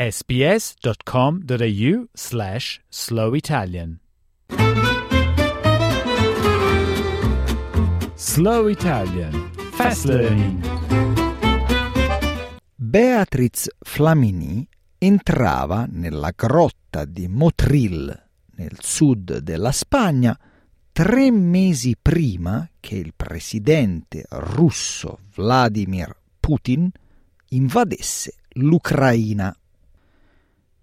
sbs.com.au slash slow Italian. Slow Italian Fast Learning Beatriz Flamini entrava nella grotta di Motril, nel sud della Spagna, tre mesi prima che il presidente russo Vladimir Putin invadesse l'Ucraina.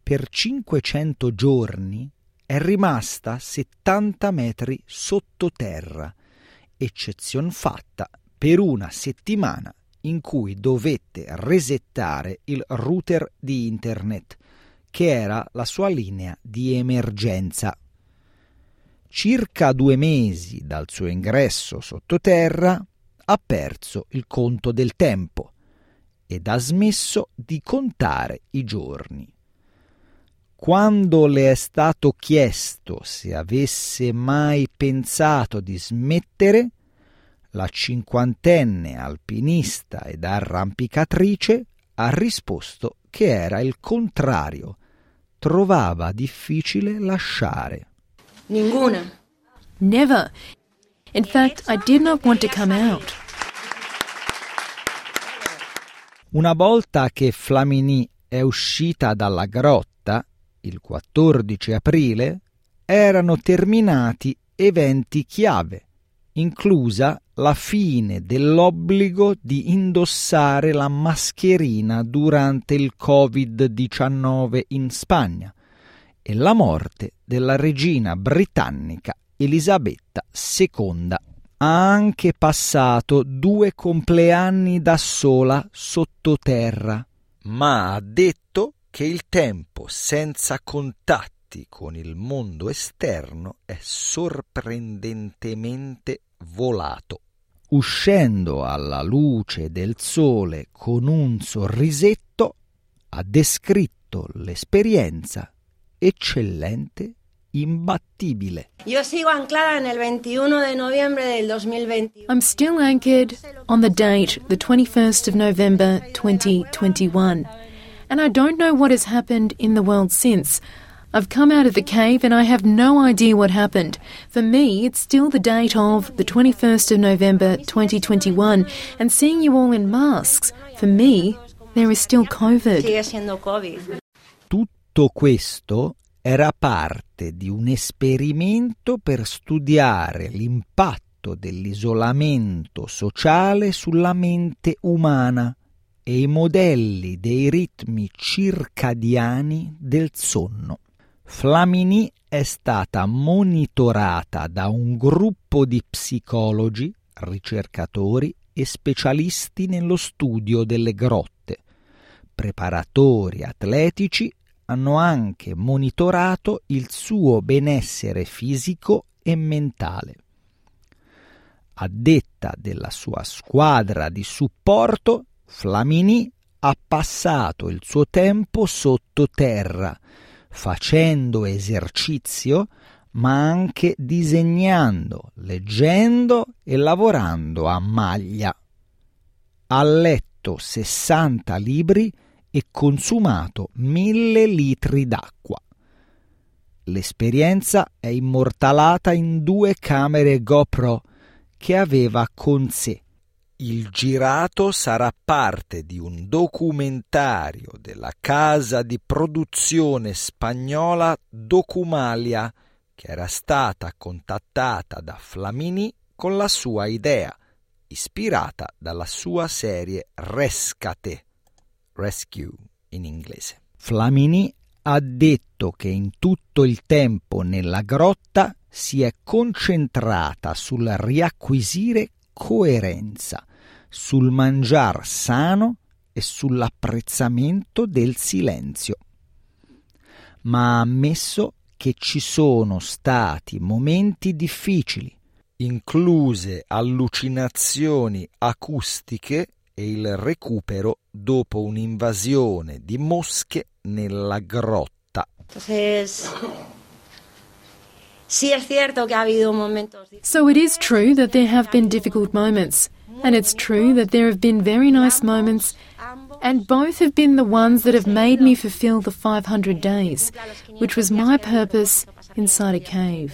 Per 500 giorni è rimasta 70 metri sottoterra, eccezion fatta per una settimana in cui dovette resettare il router di internet, che era la sua linea di emergenza. Circa due mesi dal suo ingresso sottoterra ha perso il conto del tempo ed ha smesso di contare i giorni. Quando le è stato chiesto se avesse mai pensato di smettere, la cinquantenne alpinista ed arrampicatrice ha risposto che era il contrario. Trovava difficile lasciare. Ninguna. Never. In fact, I did not want to come out. Una volta che Flamini è uscita dalla grotta, il 14 aprile, erano terminati eventi chiave, inclusa la fine dell'obbligo di indossare la mascherina durante il Covid-19 in Spagna e la morte della regina britannica Elisabetta II. Ha anche passato due compleanni da sola sottoterra, ma ha detto che il tempo senza contatti con il mondo esterno è sorprendentemente volato. Uscendo alla luce del sole con un sorrisetto, ha descritto l'esperienza eccellente imbattibile. Yo sigo anclada en el 21 de noviembre del 2021. I'm still anchored on the date, the 21st of November 2021. And I don't know what has happened in the world since. I've come out of the cave and I have no idea what happened. For me, it's still the date of the 21st of November 2021 and seeing you all in masks, for me, there is still COVID. Sigue siendo COVID. Tutto questo era parte di un esperimento per studiare l'impatto dell'isolamento sociale sulla mente umana e i modelli dei ritmi circadiani del sonno. Flamini è stata monitorata da un gruppo di psicologi, ricercatori e specialisti nello studio delle grotte. Preparatori atletici hanno anche monitorato il suo benessere fisico e mentale. A detta della sua squadra di supporto, Flamini ha passato il suo tempo sottoterra, facendo esercizio, ma anche disegnando, leggendo e lavorando a maglia. Ha letto 60 libri e consumato mille litri d'acqua. L'esperienza è immortalata in due camere GoPro che aveva con sé. Il girato sarà parte di un documentario della casa di produzione spagnola Documalia, che era stata contattata da Flamini con la sua idea, ispirata dalla sua serie Rescate, Rescue in inglese. Flamini ha detto che in tutto il tempo nella grotta si è concentrata sul riacquisire coerenza, sul mangiar sano e sull'apprezzamento del silenzio. ma ha ammesso che ci sono stati momenti difficili, incluse allucinazioni acustiche e il recupero dopo un'invasione di mosche nella grotta. Entonces. So it is true that there have been difficult moments, and it's true that there have been very nice moments, and both have been the ones that have made me fulfill the 500 days, which was my purpose inside a cave.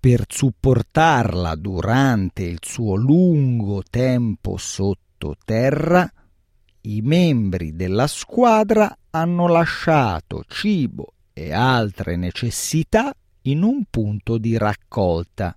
per supportarla durante il suo lungo tempo sottoterra, i membri della squadra hanno lasciato cibo e altre necessità in un punto di raccolta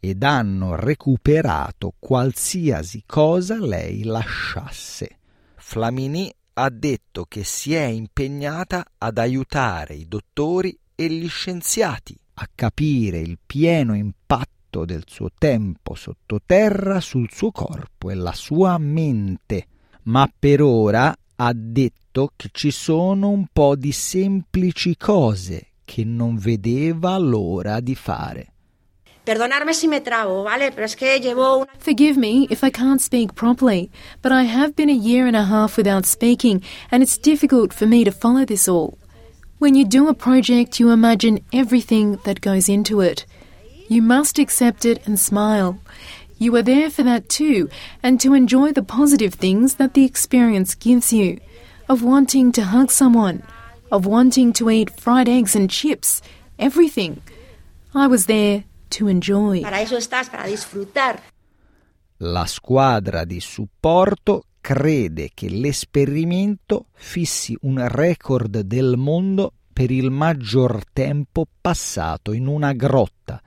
ed hanno recuperato qualsiasi cosa lei lasciasse. Flamini ha detto che si è impegnata ad aiutare i dottori e gli scienziati a capire il pieno impatto del suo tempo sottoterra sul suo corpo e la sua mente, ma per ora ha detto che ci sono un po' di semplici cose che non vedeva l'ora di fare. Perdonarme si me trabo, ¿vale? Pero es que llevo una... Forgive me if I can't speak properly, but I have been a year and a half without speaking, and it's difficult for me to follow this all. When you do a project, you imagine everything that goes into it. You must accept it and smile. You are there for that too, and to enjoy the positive things that the experience gives you of wanting to hug someone, of wanting to eat fried eggs and chips, everything. I was there to enjoy. Para eso estás, para disfrutar. La squadra di supporto crede che l'esperimento fissi un record del mondo per il maggior tempo passato in una grotta,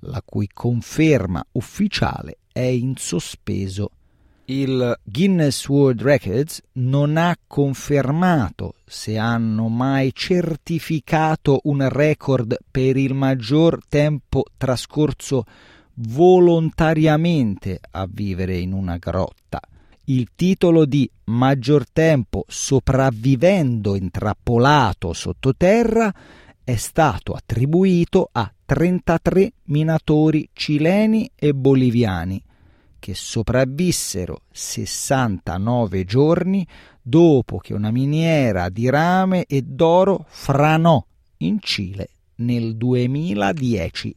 la cui conferma ufficiale è in sospeso. Il Guinness World Records non ha confermato se hanno mai certificato un record per il maggior tempo trascorso volontariamente a vivere in una grotta. Il titolo di maggior tempo sopravvivendo intrappolato sottoterra è stato attribuito a 33 minatori cileni e boliviani che sopravvissero 69 giorni dopo che una miniera di rame e d'oro franò in Cile nel 2010.